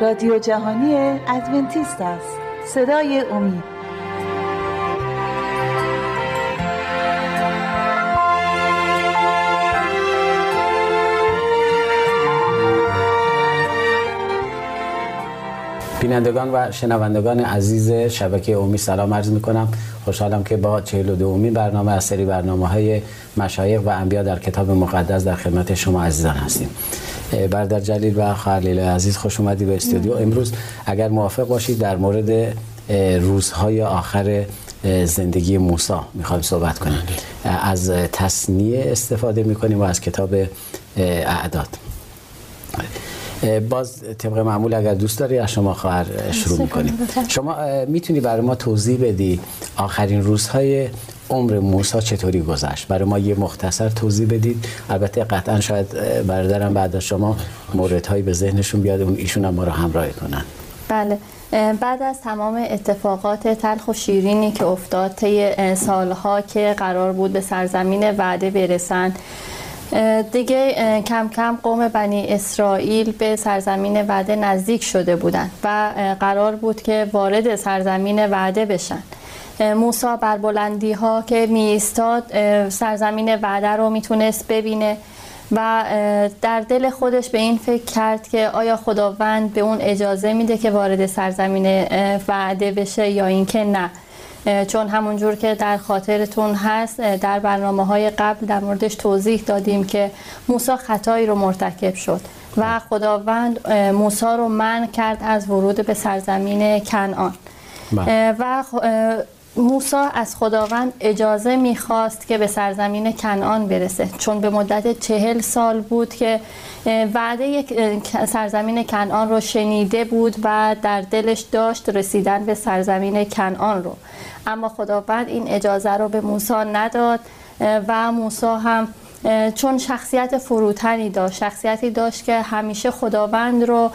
رادیو جهانی ادونتیست است. صدای امید. بینندگان و شنوندگان عزیز شبکه اومی سلام عرض می کنم خوشحالم که با 42 اومی برنامه از سری برنامه های مشایق و انبیا در کتاب مقدس در خدمت شما عزیزان هستیم. بردر جلیل و خلیل عزیز خوش اومدی به استودیو. امروز اگر موافق باشید در مورد روزهای آخر زندگی موسی می‌خوایم صحبت کنیم. از تصنیه استفاده می‌کنیم و از کتاب اعداد. باز طبق معمول اگر دوست داری از شما خواهر شروع می‌کنیم. شما می‌تونی برای ما توضیح بدی آخرین روزهای عمر موسی چطوری گذشت؟ برای ما یه مختصر توضیح بدید. البته قطعا شاید برادرم بعد از شما موردهایی به ذهنشون بیاد اون ایشون هم ما رو همراهی کنن. بله. بعد از تمام اتفاقات تلخ و شیرینی که افتاد طی سالها که قرار بود به سرزمین وعده برسند دیگه کم کم قوم بنی اسرائیل به سرزمین وعده نزدیک شده بودند و قرار بود که وارد سرزمین وعده بشن. موسی بر بلندی ها که می ایستاد سرزمین وعده رو می‌تونست ببینه و در دل خودش به این فکر کرد که آیا خداوند به اون اجازه میده که وارد سرزمین وعده بشه یا اینکه نه چون همونجور که در خاطرتون هست در برنامه های قبل در موردش توضیح دادیم که موسا خطایی رو مرتکب شد و خداوند موسا رو من کرد از ورود به سرزمین کنعان بله. و موسا از خداوند اجازه می‌خواست که به سرزمین کنعان برسه چون به مدت چهل سال بود که وعده سرزمین کنعان رو شنیده بود و در دلش داشت رسیدن به سرزمین کنعان رو. اما خداوند این اجازه رو به موسی نداد و موسی هم چون شخصیت فروتنی داشت شخصیتی داشت که همیشه خداوند رو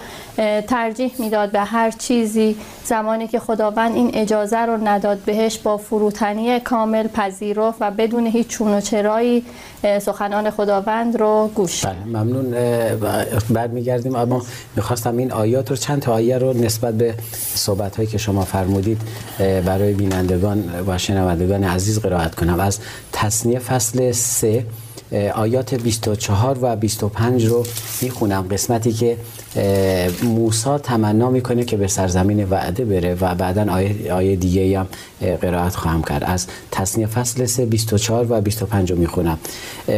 ترجیح می‌داد به هر چیزی. زمانی که خداوند این اجازه رو نداد بهش با فروتنی کامل پذیرفت و بدون هیچ چون و چرایی سخنان خداوند رو گوش بله ممنون. برمیگردیم اما می‌خواستم این آیات رو چند تا آیه رو نسبت به صحبت هایی که شما فرمودید برای بینندگان و شنوندگان عزیز قرائت کنم. از تصنیه فصل 3 آیات 24 و 25 رو می‌خونم. قسمتی که موسا تمنا می‌کنه که به سرزمین وعده بره و بعدا آیه, آیه دیگه هم قرائت خواهم کرد. از تصنیه فصل 3 24 و 25 رو می‌خونم.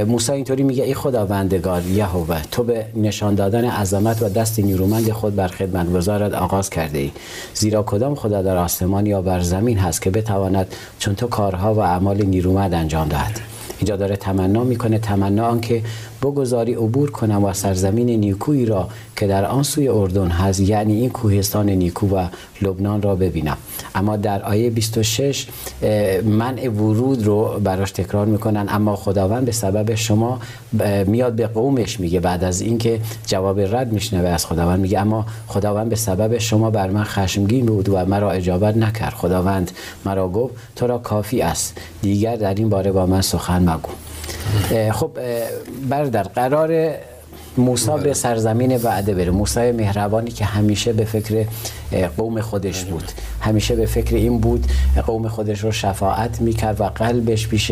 موسی اینطوری میگه ای خداوندگار یهوه تو به نشان دادن عظمت و دست نیرومند خود بر خدمت گذارد آغاز کرده ای زیرا کدام خدا در آسمان یا بر زمین هست که بتواند چون تو کارها و اعمال نیرومند انجام دهد؟ اینجا داره تمنا می‌کنه. تمنا آن که بگذاری عبور کنم و سرزمین نیکویی را که در آن سوی اردن هست یعنی این کوهستان نیکو و لبنان را ببینم. اما در آیه 26 منع ورود رو براش تکرار می‌کنن اما خداوند به سبب شما میاد به قومش میگه. بعد از اینکه جواب رد میشنوه از خداوند میگه اما خداوند به سبب شما بر من خشمگین بود و مرا اجابت نکرد. خداوند مرا گفت تو را کافی است. دیگر در این باره با من سخن مگو. خب بردر قرار موسی به سرزمین وعده بره. موسی مهربانی که همیشه به فکر قوم خودش بود. همیشه به فکر این بود قوم خودش رو شفاعت می‌کرد و قلبش پیش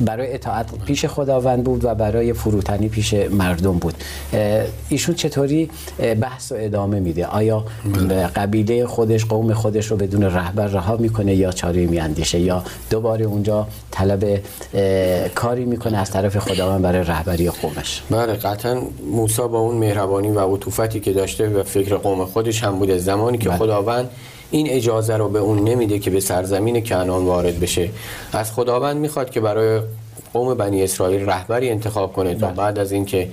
برای اطاعت پیش خداوند بود و برای فروتنی پیش مردم بود. ایشون چطوری بحث و ادامه میده؟ آیا قبیله خودش قوم خودش رو بدون رهبر رها می‌کنه یا چاره میاندیشه؟ یا دوباره اونجا طلب کاری می‌کنه از طرف خداوند برای رهبری قومش؟ بله قطعا موسی با اون مهربانی و عطوفتی که داشته و فکر قوم خودش هم بوده زمانی که بله. خداوند این اجازه رو به اون نمیده که به سرزمین کنعان وارد بشه از خداوند می‌خواد که برای قوم بنی اسرائیل رهبری انتخاب کنه تا بله. بعد از اینکه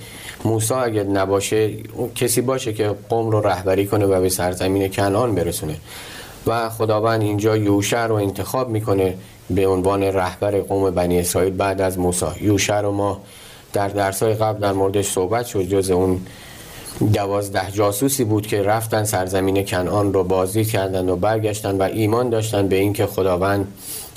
موسی اگر نباشه کسی باشه که قوم رو رهبری کنه و به سرزمین کنعان برسونه و خداوند اینجا یوشع رو انتخاب می‌کنه به عنوان رهبر قوم بنی اسرائیل بعد از موسی یوشع رو ما در درسای قبل در موردش صحبت شد جز اون دوازده جاسوسی بود که رفتن سرزمین کنعان رو بازدید کردند و برگشتن و ایمان داشتن به اینکه خداوند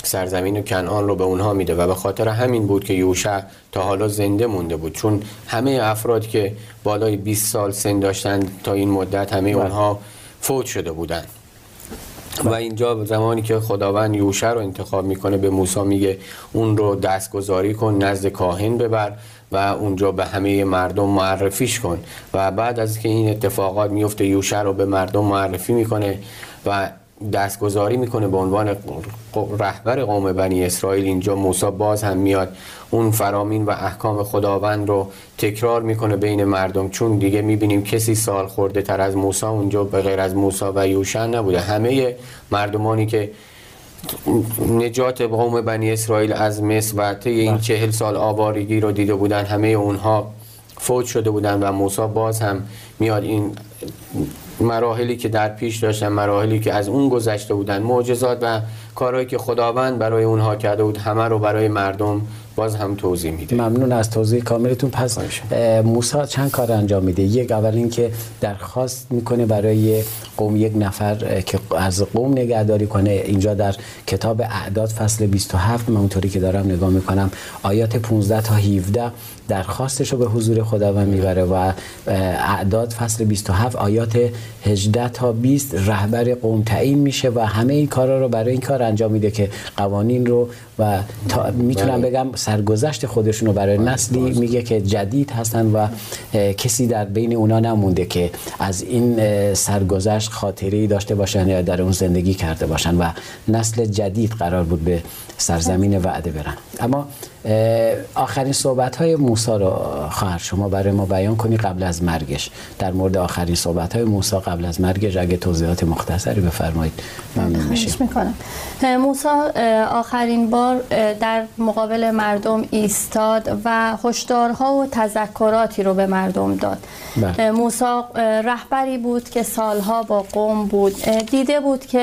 سرزمین کنعان رو به اونها میده. و به خاطر همین بود که یوشع تا حالا زنده مونده بود. چون همه افراد که بالای 20 سال سن داشتن تا این مدت همه بله. اونها فوت شده بودند. و اینجا زمانی که خداوند یوشع رو انتخاب می‌کنه به موسی میگه اون رو دستگذاری کن نزد کاهن ببر. و اونجا به همه مردم معرفیش کن. و بعد از که این اتفاقات میفته یوشع رو به مردم معرفی می‌کنه و دستگذاری می‌کنه به عنوان رهبر قوم بنی اسرائیل. اینجا موسی باز هم میاد اون فرامین و احکام خداوند رو تکرار می‌کنه بین مردم. چون دیگه می‌بینیم کسی سال خورده تر از موسی اونجا به غیر از موسی و یوشع نبوده. همه مردمانی که نجات قوم بنی اسرائیل از مصر و طی این چهل سال آوارگی رو دیده بودن. همه اونها فوت شده بودن و موسی باز هم میاد این مراحلی که در پیش داشتن مراحلی که از اون گذشته بودن معجزات و کارهایی که خداوند برای اونها کرده بود همه رو برای مردم باز هم توضیح میده. ممنون از توضیح کاملتون. پس موسی چند کار انجام میده؟ یک اول اینکه درخواست می‌کنه برای قوم یک نفر که از قوم نگهداری کنه. اینجا در کتاب اعداد فصل 27 من اونطوری که دارم نگاه می‌کنم آیات 15 تا 17 درخواستش رو به حضور خداوند می‌بره و اعداد فصل 27 آیات 18 تا 20 رهبر قوم تعیین میشه و همه این کارا رو برای این کار انجام میده که قوانین رو و می‌تونم بله. بگم سرگذشت خودشون رو برای نسلی میگه که جدید هستن و کسی در بین اونا نمونده که از این سرگذشت خاطری داشته باشن یا در اون زندگی کرده باشن و نسل جدید قرار بود به سرزمین وعده برن. اما آخرین صحبت های موسی رو خواهر شما برای ما بیان کنی قبل از مرگش. در مورد آخرین صحبت های موسی قبل از مرگش اگه توضیحات مختصری بفرمایید. ممنون میشیم. موسی آخرین بار در مقابل مردم ایستاد و هشدارها و تذکراتی رو به مردم داد. بله. موسی رهبری بود که سالها با قوم بود. دیده بود که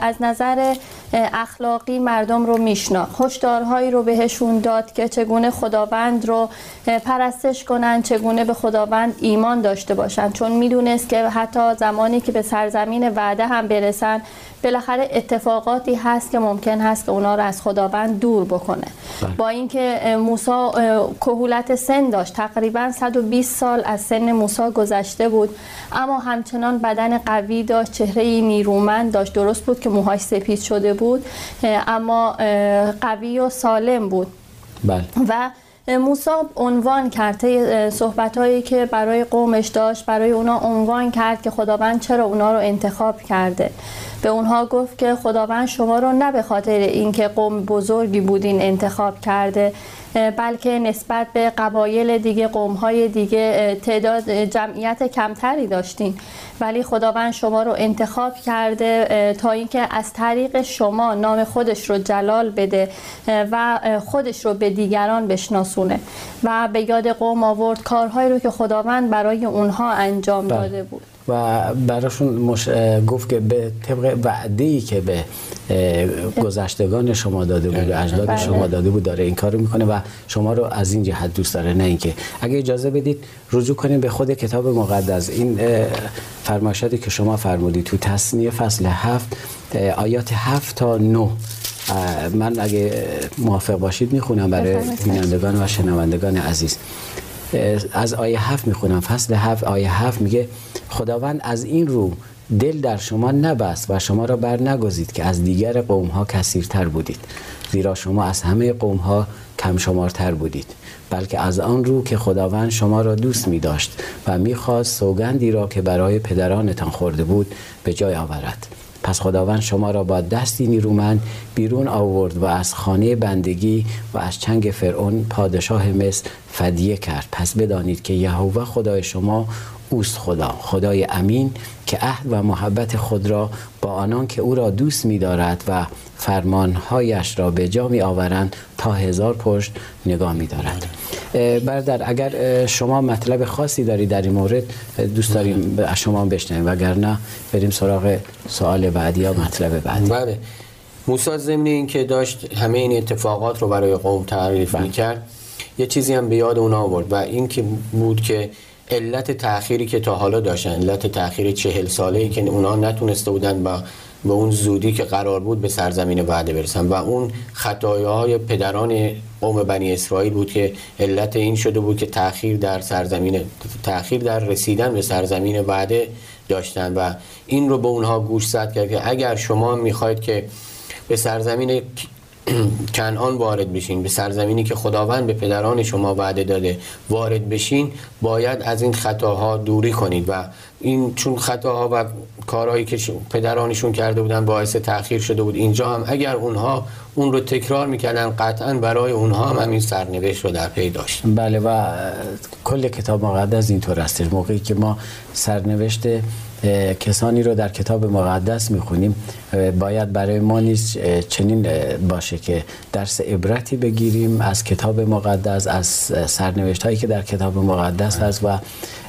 از نظر اخلاقی مردم رو میشناخت هشدارهایی رو بهشون داد که چگونه خداوند رو پرستش کنن چگونه به خداوند ایمان داشته باشن. چون می‌دونست که حتی زمانی که به سرزمین وعده هم برسن بالاخره اتفاقاتی هست که ممکن هست که اونا رو از خداوند دور بکنه. بله. با اینکه موسی کهولت سن داشت. تقریبا 120 سال از سن موسی گذشته بود. اما همچنان بدن قوی داشت چهره نیرومند داشت. درست بود که موهاش سپید شده بود اما قوی و سالم بود بله. و موسی عنوان کرد صحبت هایی که برای قومش داشت برای اونا عنوان کرد که خداوند چرا اونا رو انتخاب کرده به اونها گفت که خداوند شما رو نه به خاطر اینکه قوم بزرگی بودین انتخاب کرده بلکه نسبت به قبایل دیگه قومهای دیگه تعداد جمعیت کمتری داشتین. ولی خداوند شما رو انتخاب کرده تا اینکه از طریق شما نام خودش رو جلال بده و خودش رو به دیگران بشناسونه. و به یاد قوم آورد کارهایی رو که خداوند برای اونها انجام بله. داده بود. و براشون مش... گفت که به طبق وعده ای که به گذشتگان شما داده بود اجداد بله. شما داده بود داره این کارو می‌کنه و شما رو از این جهت دوست داره نه اینکه. اگه اجازه بدید رجوع کنیم به خود کتاب مقدس. این فرمایشاتی که شما فرمودید تو تصنیه فصل هفت آیات هفت تا نه. من اگه موافق باشید می‌خونم برای بینندگان و شنوندگان عزیز. از آیه هفت می‌خونم. فصل هفت آیه هفت میگه خداوند از این رو دل در شما نبست و شما را بر نگذید که از دیگر قوم ها کثیرتر بودید. زیرا شما از همه قوم ها کم شمارتر بودید. بلکه از آن رو که خداوند شما را دوست می داشت و می‌خواست سوگندی را که برای پدرانتان خورده بود به جای آورد. پس خداوند شما را با دستی نیرومند بیرون آورد و از خانه بندگی و از چنگ فرعون پادشاه مصر فدیه کرد. پس بدانید که یهوه خدای شما اوست خدا خدای امین که عهد و محبت خود را با آنان که او را دوست می دارد و فرمانهایش را به جا می آورند تا هزار پشت نگاه می دارد بردر اگر شما مطلب خاصی داری در این مورد دوست داریم از شما بشنویم وگرنه بریم سراغ سوال بعدی یا مطلب بعدی. بله. موسی ضمن این که داشت همه این اتفاقات رو برای قوم تعریف بله. می کرد یه چیزی هم به یاد اونا آورد و این که بود که علت تأخیری که تا حالا داشتن علت تأخیر چهل ساله ای که اونا نتونسته بودن با به اون زودی که قرار بود به سرزمین وعده برسن. و اون خطایای پدران قوم بنی اسرائیل بود که علت این شده بود که تأخیر در سرزمین تأخیر در رسیدن به سرزمین وعده داشتن. و این رو به اونها گوش زد کرد که اگر شما می‌خواید که به سرزمین کنعان وارد بشین به سرزمینی که خداوند به پدران شما وعده داده وارد بشین باید از این خطاها دوری کنید و این چون خطاها و کارهایی که پدرانشون کرده بودن باعث تاخیر شده بود اینجا هم اگر اونها اون رو تکرار می‌کردن قطعا برای اونها هم همین سرنوشت رو در پی داشت بله و کل کتاب مقدس اینطور است. موقعی که ما سرنوشت کسانی رو در کتاب مقدس می‌خونیم. باید برای ما نیز چنین باشه که درس عبرتی بگیریم از کتاب مقدس از سرنوشت هایی که در کتاب مقدس هست و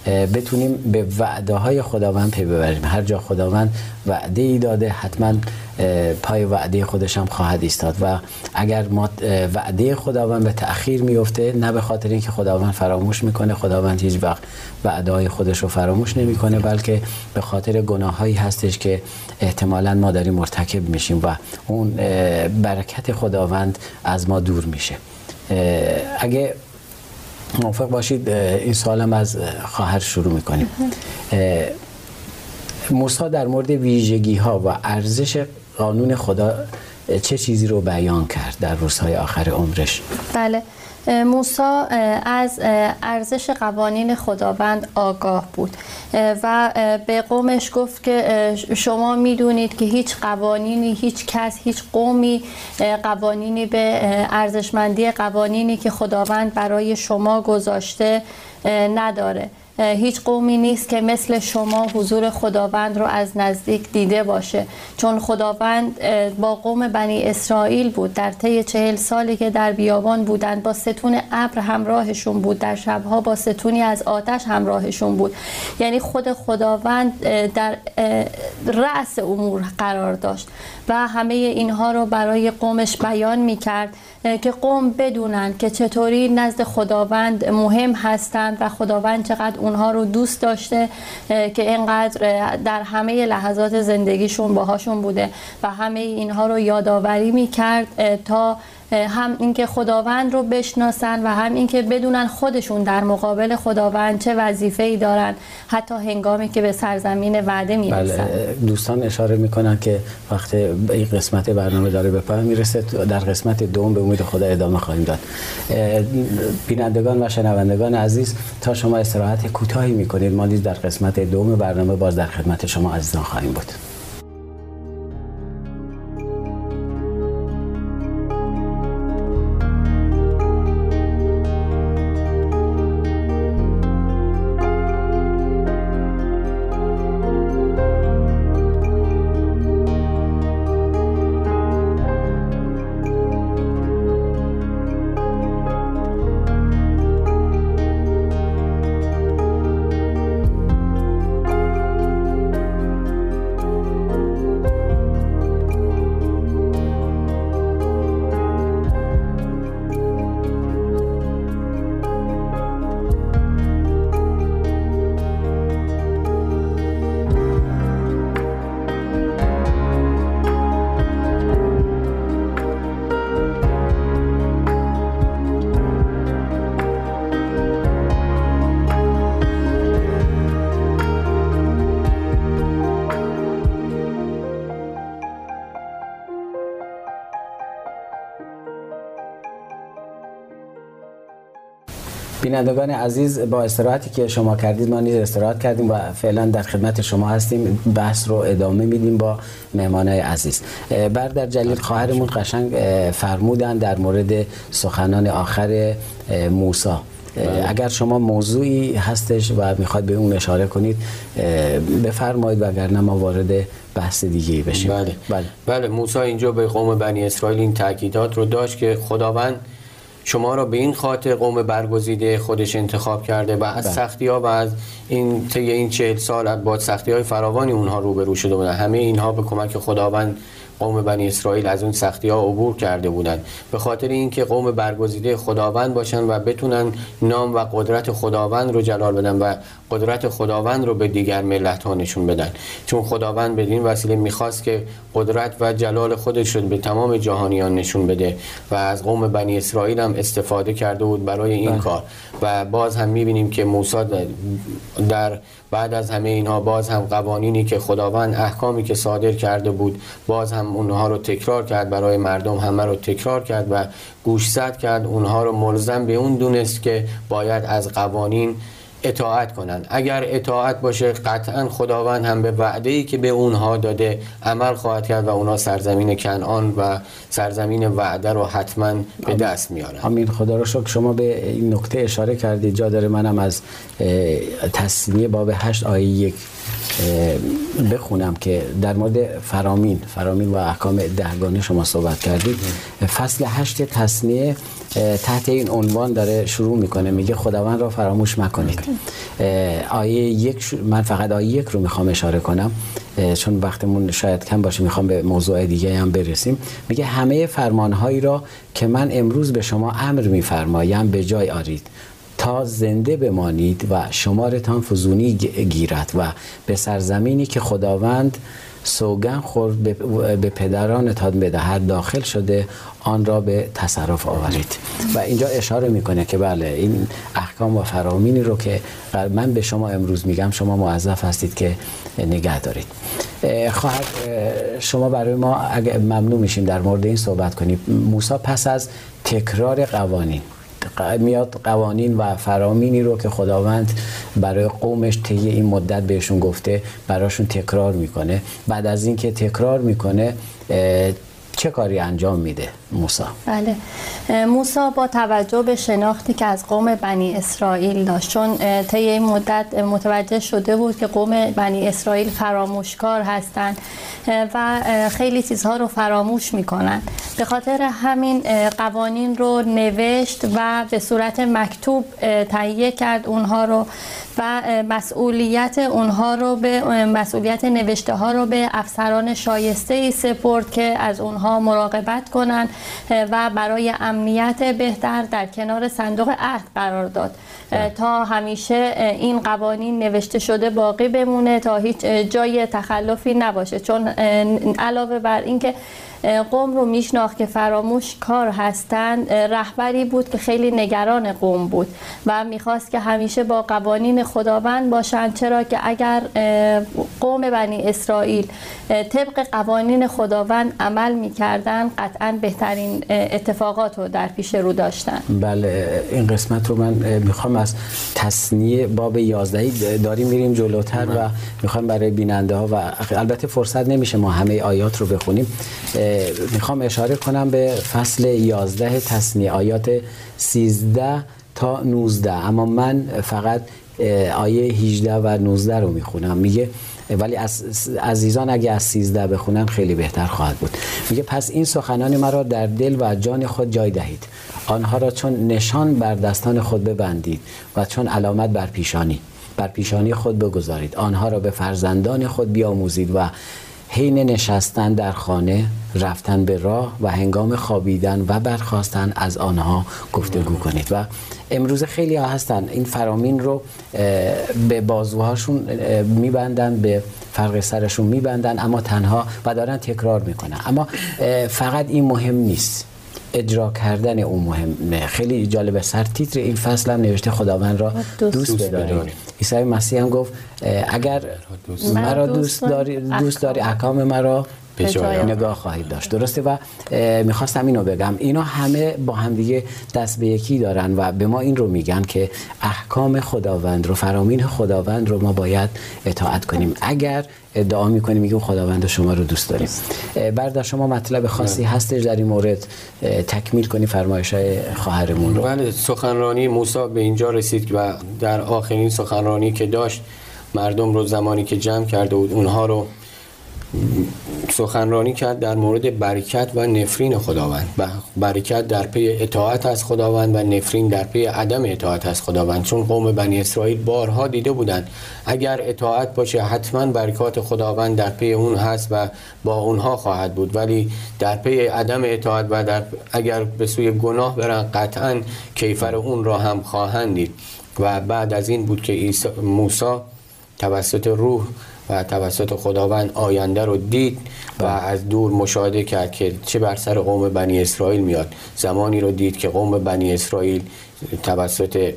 بتونیم به وعده های خداوند پی ببریم. هر جا خداوند وعده ای داده حتما پای وعده خودش هم خواهد ایستاد. و اگر ما وعده خداوند به تأخیر میفته نه به خاطر اینکه خداوند فراموش می‌کنه خداوند هیچ وقت وعده های خودش رو فراموش نمی‌کنه بلکه به خاطر گناهایی هستش که احتمالا ما داریم مرتکب میشیم و اون برکت خداوند از ما دور میشه. اگه موافق باشید این سالم از خواهر شروع می‌کنیم. موسی در مورد ویژگی ها و ارزش قانون خدا چه چیزی رو بیان کرد در روزهای آخر عمرش؟ بله. موسا از ارزش قوانین خداوند آگاه بود. و به قومش گفت که شما می‌دونید که هیچ قوانینی هیچ کس هیچ قومی قوانینی به ارزشمندی قوانینی که خداوند برای شما گذاشته نداره. هیچ قومی نیست که مثل شما حضور خداوند رو از نزدیک دیده باشه. چون خداوند با قوم بنی اسرائیل بود. در طی چهل سالی که در بیابان بودند با ستون ابر همراهشون بود. در شبها با ستونی از آتش همراهشون بود. یعنی خود خداوند در رأس امور قرار داشت و همه اینها رو برای قومش بیان می کرد که قوم بدونن که چطوری نزد خداوند مهم هستند و خداوند چقدر اونها رو دوست داشته که اینقدر در همه لحظات زندگیشون باهاشون بوده و همه اینها رو یادآوری می کرد تا هم اینکه خداوند رو بشناسن و هم اینکه بدونن خودشون در مقابل خداوند چه وظیفه ای دارن. حتی هنگامی که به سرزمین وعده می‌رسن. بله دوستان اشاره می‌کنن که وقت این قسمت برنامه داره به پایان می‌رسه در قسمت دوم به امید خدا ادامه خواهیم داد. بینندگان و شنوندگان عزیز تا شما استراحت کوتاهی می‌کنید ما در قسمت دوم برنامه باز در خدمت شما عزیزان خواهیم بود. بینندگان عزیز با استراحتی که شما کردید ما نیز استراحت کردیم و فعلا در خدمت شما هستیم. بحث رو ادامه میدیم با مهمانای عزیز. بردر جلیل خواهرمون قشنگ فرمودن در مورد سخنان آخر موسا بله. اگر شما موضوعی هستش و می‌خواد به اون اشاره کنید بفرمایید وگرنه ما وارد بحث دیگه بشیم. بله. بله, بله موسی اینجا به قوم بنی اسرائیل این تاکیدات رو داشت که خداوند شما را به این خاطر قوم برگزیده خودش انتخاب کرده و از بله. سختی ها و از این طی این چهل سال با سختی های فراوانی اونها روبرو شده بودن همه اینها به کمک خداوند قوم بنی اسرائیل از اون سختی ها عبور کرده بودند به خاطر اینکه قوم برگزیده خداوند باشن و بتونن نام و قدرت خداوند رو جلال بدن و قدرت خداوند رو به دیگر ملت ها نشون بدن. چون خداوند بدین وسیله می‌خواست که قدرت و جلال خودش رو به تمام جهانیان نشون بده و از قوم بنی اسرائیل هم استفاده کرده بود برای این بله. کار. و باز هم می‌بینیم که موسی در بعد از همه اینها باز هم قوانینی که خداوند احکامی که صادر کرده بود باز هم اونها رو تکرار کرد برای مردم همه رو تکرار کرد و گوشزد کرد. اونها رو ملزم به اون دونست که باید از قوانین اطاعت کنند. اگر اطاعت باشه قطعا خداوند هم به وعده ای که به اونها داده عمل خواهد کرد و اونها سرزمین کنعان و سرزمین وعده رو حتما به دست میارن. آمین. خدا رو شکر. شما به این نکته اشاره کردید. جا داره منم از تصمیه باب هشت آیه یک بخونم که در مورد فرامین فرامین و احکام دهگانه شما صحبت کردید. فصل هشت تصمیه تحت این عنوان داره شروع می‌کنه. میگه خداوند را فراموش مکنید آیه یک من فقط آیه یک رو می‌خوام اشاره کنم. چون وقتمون شاید کم باشه می‌خوام به موضوع دیگه هم برسیم. میگه همه فرمانهایی را که من امروز به شما امر میفرمایم به جای آرید. تا زنده بمانید و شمارتان فزونی گیرد و به سرزمینی که خداوند سوگن خورد به پدرانتان بدهد داخل شده. آن را به تصرف آورید. و اینجا اشاره می‌کنه که بله این احکام و فرامینی رو که من به شما امروز میگم شما موظف هستید که نگه دارید. خواهد شما برای ما اگه ممنون میشیم در مورد این صحبت کنیم. موسی پس از تکرار قوانین. میاد قوانین و فرامینی رو که خداوند برای قومش طی این مدت بهشون گفته براشون تکرار می‌کنه. بعد از اینکه تکرار می‌کنه چه کاری انجام میده؟ موسی. بله. موسی با توجه به شناختی که از قوم بنی اسرائیل داشت چون طی این مدت متوجه شده بود که قوم بنی اسرائیل فراموشکار هستند و خیلی چیزها رو فراموش می‌کنن به خاطر همین قوانین رو نوشت و به صورت مکتوب تهیه کرد اونها رو و مسئولیت اونها رو به مسئولیت نوشته ها رو به افسران شایسته ای سپرد که از اونها مراقبت کنند. و برای امنیت بهتر در کنار صندوق عهد قرار داد بله. تا همیشه این قوانین نوشته شده باقی بمونه تا هیچ جای تخلفی نباشه چون علاوه بر اینکه قوم رو میشناخت که فراموش کار هستند رهبری بود که خیلی نگران قوم بود و می‌خواست که همیشه با قوانین خداوند باشند چرا که اگر قوم بنی اسرائیل طبق قوانین خداوند عمل می‌کردن قطعا بهترین اتفاقات رو در پیش رو داشتن. بله این قسمت رو من می‌خوام از تصنیه باب 11 داریم میریم جلوتر و می‌خوام برای بیننده ها و البته فرصت نمیشه ما همه آیات رو بخونیم. می‌خوام اشاره کنم به فصل 11 تصنیه آیات 13 تا 19 اما من فقط آیه 18 و 19 رو می‌خونم. میگه ولی از عزیزان اگه از 13 بخونن خیلی بهتر خواهد بود. میگه پس این سخنان مرا در دل و جان خود جای دهید. آنها را چون نشان بر دستان خود ببندید و چون علامت بر پیشانی بر پیشانی خود بگذارید. آنها را به فرزندان خود بیاموزید و حین نشستن در خانه رفتن به راه و هنگام خوابیدن و برخواستن از آنها گفتگو کنید. و امروز خیلی ها هستن. این فرامین رو به بازوهاشون میبندن به فرق سرشون میبندن اما تنها و دارن تکرار می‌کنن. اما فقط این مهم نیست. اجرا کردن اون مهمه. خیلی جالبه سر تیتر این فصل هم نوشته خداوند را دوست, دوست بدارید. عیسی مسیح هم گفت اگر مرا دوست داری دوست داری احکام مرا نگاه خواهید داشت. درسته و می‌خواستم اینو بگم. اینا همه با همدیگه دست به یکی دارن و به ما این رو میگن که احکام خداوند رو فرامین خداوند رو ما باید اطاعت کنیم. اگر ادعا می‌کنیم میگیم خداوند شما رو دوست داریم. برادر شما مطلب خاصی هستش در این مورد تکمیل کنی فرمایش های خواهرمون رو. بله سخنرانی موسی به اینجا رسید و در آخرین سخنرانی که داشت مردم رو زمانی که جمع کرده بود اونها رو سخنرانی کرد در مورد برکت و نفرین خداوند برکت در پی اطاعت از خداوند و نفرین در پی عدم اطاعت از خداوند. چون قوم بنی اسرائیل بارها دیده بودند اگر اطاعت باشه حتما برکات خداوند در پی اون هست و با اونها خواهد بود. ولی در پی عدم اطاعت و در اگر به سوی گناه برن قطعا کیفر اون را هم خواهند دید. و بعد از این بود که موسی توسط روح و توسط خداوند آینده رو دید و بله. از دور مشاهده کرد که چه بر سر قوم بنی اسرائیل میاد. زمانی رو دید که قوم بنی اسرائیل توسط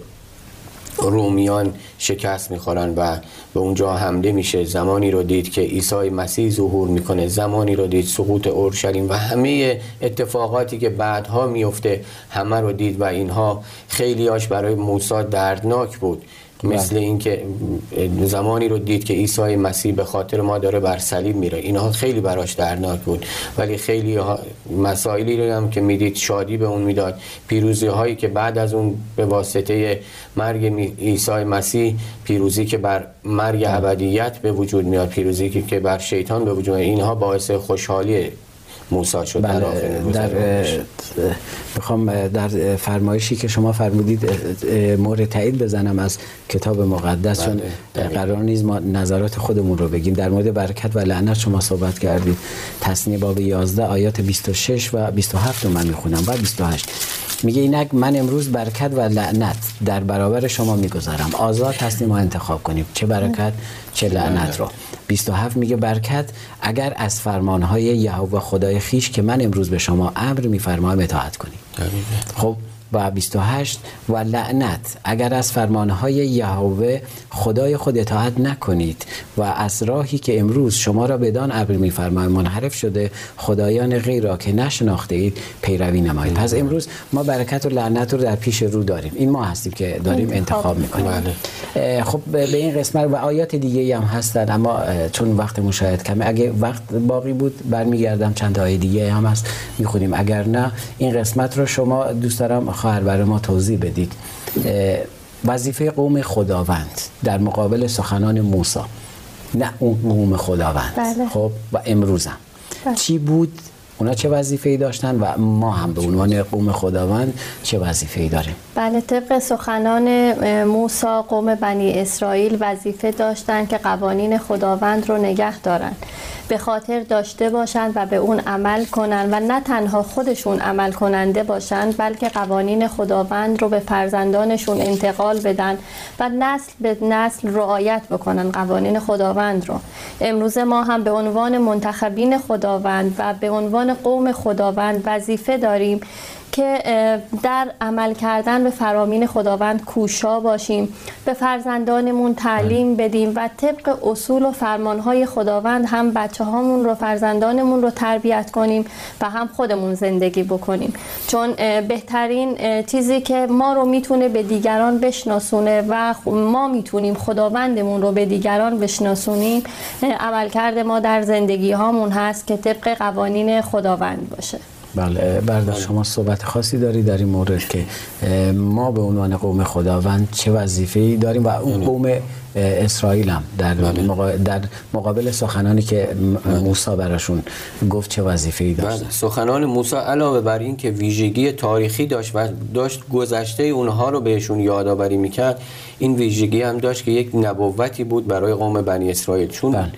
رومیان شکست می‌خورن و به اونجا حمله میشه. زمانی رو دید که عیسی مسیح ظهور می‌کنه. زمانی رو دید سقوط اورشلیم و همه اتفاقاتی که بعدها میفته همه رو دید و اینها خیلیاش برای موسی دردناک بود. مثل. اینکه زمانی رو دید که عیسی مسیح به خاطر ما داره بر صلیب میره اینها خیلی براش درناک بود ولی خیلی مسائلی رو هم که می‌دید شادی به اون می‌داد پیروزی هایی که بعد از اون به واسطه مرگ عیسی مسیح پیروزی که بر مرگ. ابدیت به وجود میاد پیروزی که بر شیطان به وجود میاد اینها باعث خوشحالی موسی شد بله در بخوام در فرمایشی که شما فرمودید مورد تایید بزنم از کتاب مقدس چون بله، قرار نیست ما نظرات خودمون رو بگیم. در مورد برکت و لعنت شما صحبت کردید. تصنیه باب 11 آیات 26 و 27 رو من می‌خونم. و 28 میگه اینک من امروز برکت و لعنت در برابر شما می‌گذارم. آزاد هستیم ما انتخاب کنیم. چه برکت چه لعنت رو. 27 میگه برکت اگر از فرمانهای یهوه خدای خیش که من امروز به شما امر میفرمایم اطاعت کنید خب و 28 و لعنت. اگر از فرمانهای یهوه خدای خود اطاعت نکنید و از راهی که امروز شما را بدان امر میفرماید منحرف شده خدایان غیر را که نشناخته اید پیروی نمایید. پس امروز ما برکت و لعنت رو در پیش رو داریم. این ما هستیم که داریم انتخاب می‌کنیم. بله. خب به این قسمت و آیات دیگه هم هستن اما چون وقت مشاهد کمه اگه وقت باقی بود برمیگردم چند آیه دیگه هم هست می‌خونیم. اگر نه این قسمت رو شما دوست دارم خواهر برای ما توضیح بدید. وظیفه قوم خداوند در مقابل سخنان موسی. نه اون قوم خداوند. بله. خب و امروزم. بله. چی بود؟ اونا چه وظیفه‌ای داشتن و ما هم به عنوان قوم خداوند چه وظیفه‌ای داریم؟ بله طبق سخنان موسی قوم بنی اسرائیل وظیفه داشتن که قوانین خداوند رو نگه دارن. به خاطر داشته باشند و به اون عمل کنند و نه تنها خودشون عمل کننده باشند بلکه قوانین خداوند رو به فرزندانشون انتقال بدن و نسل به نسل رعایت بکنن قوانین خداوند رو. امروز ما هم به عنوان منتخبین خداوند و به عنوان قوم خداوند وظیفه داریم که در عمل کردن به فرامین خداوند کوشا باشیم به فرزندانمون تعلیم. بدیم و طبق اصول و فرمانهای خداوند هم بچه هامون رو فرزندانمون رو تربیت کنیم و هم خودمون زندگی بکنیم چون بهترین چیزی که ما رو می‌تونه به دیگران بشناسونه و ما می‌تونیم خداوندمون رو به دیگران بشناسونیم عملکرد ما در زندگی هامون هست که طبق قوانین خداوند باشه بله بردار شما صحبت خاصی داری در این مورد که ما به عنوان قوم خداوند چه وظیفه‌ای داریم و اون یعنی قوم اسرائیل هم در, بله. در مقابل سخنانی که موسی براشون گفت چه وظیفه‌ای داشت بله. سخنان موسی علاوه بر این که ویژگی تاریخی داشت و داشت گذشته اونها رو بهشون یادآوری می‌کرد این ویژگی هم داشت که یک نبوتی بود برای قوم بنی اسرائیل چون بله.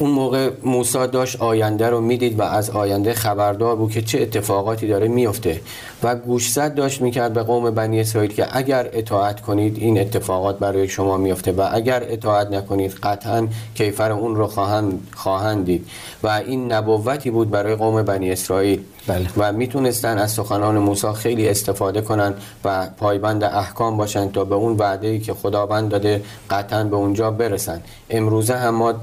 اون موقع موسی داشت آینده رو می‌دید و از آینده خبردار بود که چه اتفاقاتی داره میفته. و گوشزد داشت می‌کرد به قوم بنی اسرائیل که اگر اطاعت کنید این اتفاقات برای شما میفته و اگر اطاعت نکنید قطعا کیفر اون رو خواهند, خواهند دید. و این نبوتی بود برای قوم بنی اسرائیل. بله. و می‌تونستن از سخنان موسی خیلی استفاده کنن و پایبند احکام باشن تا به اون وعده ای که خداوند داده قطعا به اونجا برسن. امروزه هم ما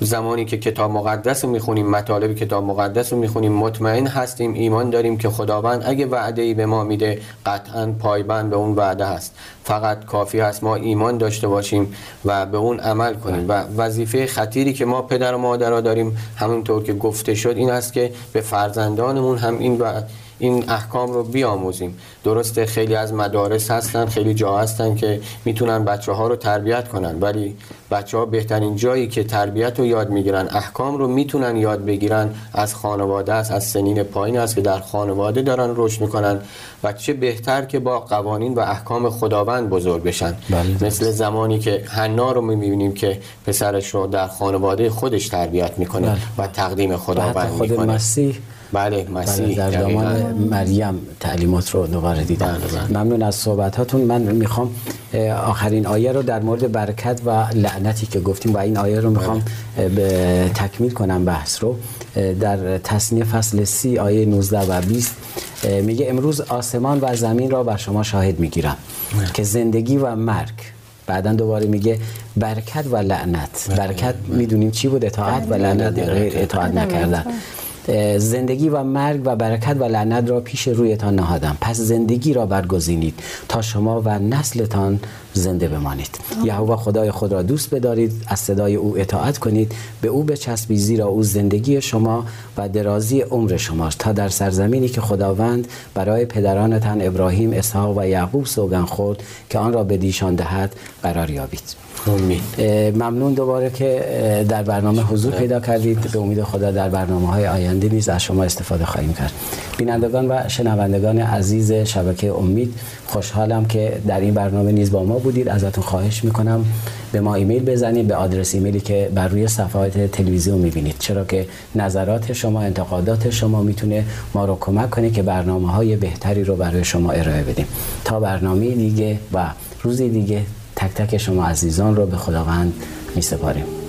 زمانی که کتاب مقدس رو می‌خونیم مطالب کتاب مقدس رو می‌خونیم مطمئن هستیم ایمان داریم که خداوند اگه وعده ای به ما میده قطعا پایبند به اون وعده هست. فقط کافی هست ما ایمان داشته باشیم و به اون عمل کنیم. و وظیفه خطیری که ما پدر و مادرها داریم همونطور که گفته شد این است که به فرزندانمون هم این و این احکام رو بیاموزیم درسته خیلی از مدارس هستن خیلی جا هستن که می‌تونن بچه ها رو تربیت کنن ولی بچه ها بهترین جایی که تربیت رو یاد می‌گیرن احکام رو می‌تونن یاد بگیرن از خانواده است از سنین پایین است که در خانواده دارن رشد می‌کنن و چه بهتر که با قوانین و احکام خداوند بزرگ بشن بله. مثل زمانی که حنا رو می‌بینیم که پسرش رو در خانواده خودش تربیت می‌کنه بله. و تقدیم خداوند خود می‌کنه مسیح بله بله مسیح در دقیقاً. زمان مریم تعلیمات رو دوباره دیدم. بله، ممنون از صحبتاتون. من می‌خوام آخرین آیه رو در مورد برکت و لعنتی که گفتیم و این آیه رو می‌خوام به تکمیل کنم بحث رو. در تصنیه فصل سی آیه 19 و 20 اه، میگه امروز آسمان و زمین را بر شما شاهد می‌گیرم که زندگی و مرگ بعدا دوباره میگه برکت و لعنت. برکت می‌دونیم چی بود اطاعت و لعنت غیر اطاعت نکردن. زندگی و مرگ و برکت و لعنت را پیش رویتان نهادم. پس زندگی را برگزینید تا شما و نسلتان زنده بمانید. یهوه خدای خود را دوست بدارید از صدای او اطاعت کنید به او بچسبید زیرا او زندگی شما و درازی عمر شماست. تا در سرزمینی که خداوند برای پدرانتان ابراهیم اسحاق و یعقوب سوگن خورد که آن را به دیشان دهد قرار یابید. ممنون. دوباره که در برنامه حضور پیدا کردید. به امید خدا در برنامه های آینده نیز از شما استفاده خواهیم کرد. بینندگان و شنوندگان عزیز شبکه امید خوشحالم که در این برنامه نیز با ما بودید. ازتون خواهش می‌کنم به ما ایمیل بزنید به آدرس ایمیلی که بر روی صفحات تلویزیون می‌بینید. چرا که نظرات شما انتقادات شما می‌تونه ما رو کمک کنه که برنامه های بهتری رو برای شما ارائه بدیم. تا برنامه دیگه و روزی دیگه تک تک شما عزیزان رو به خداوند می سپاریم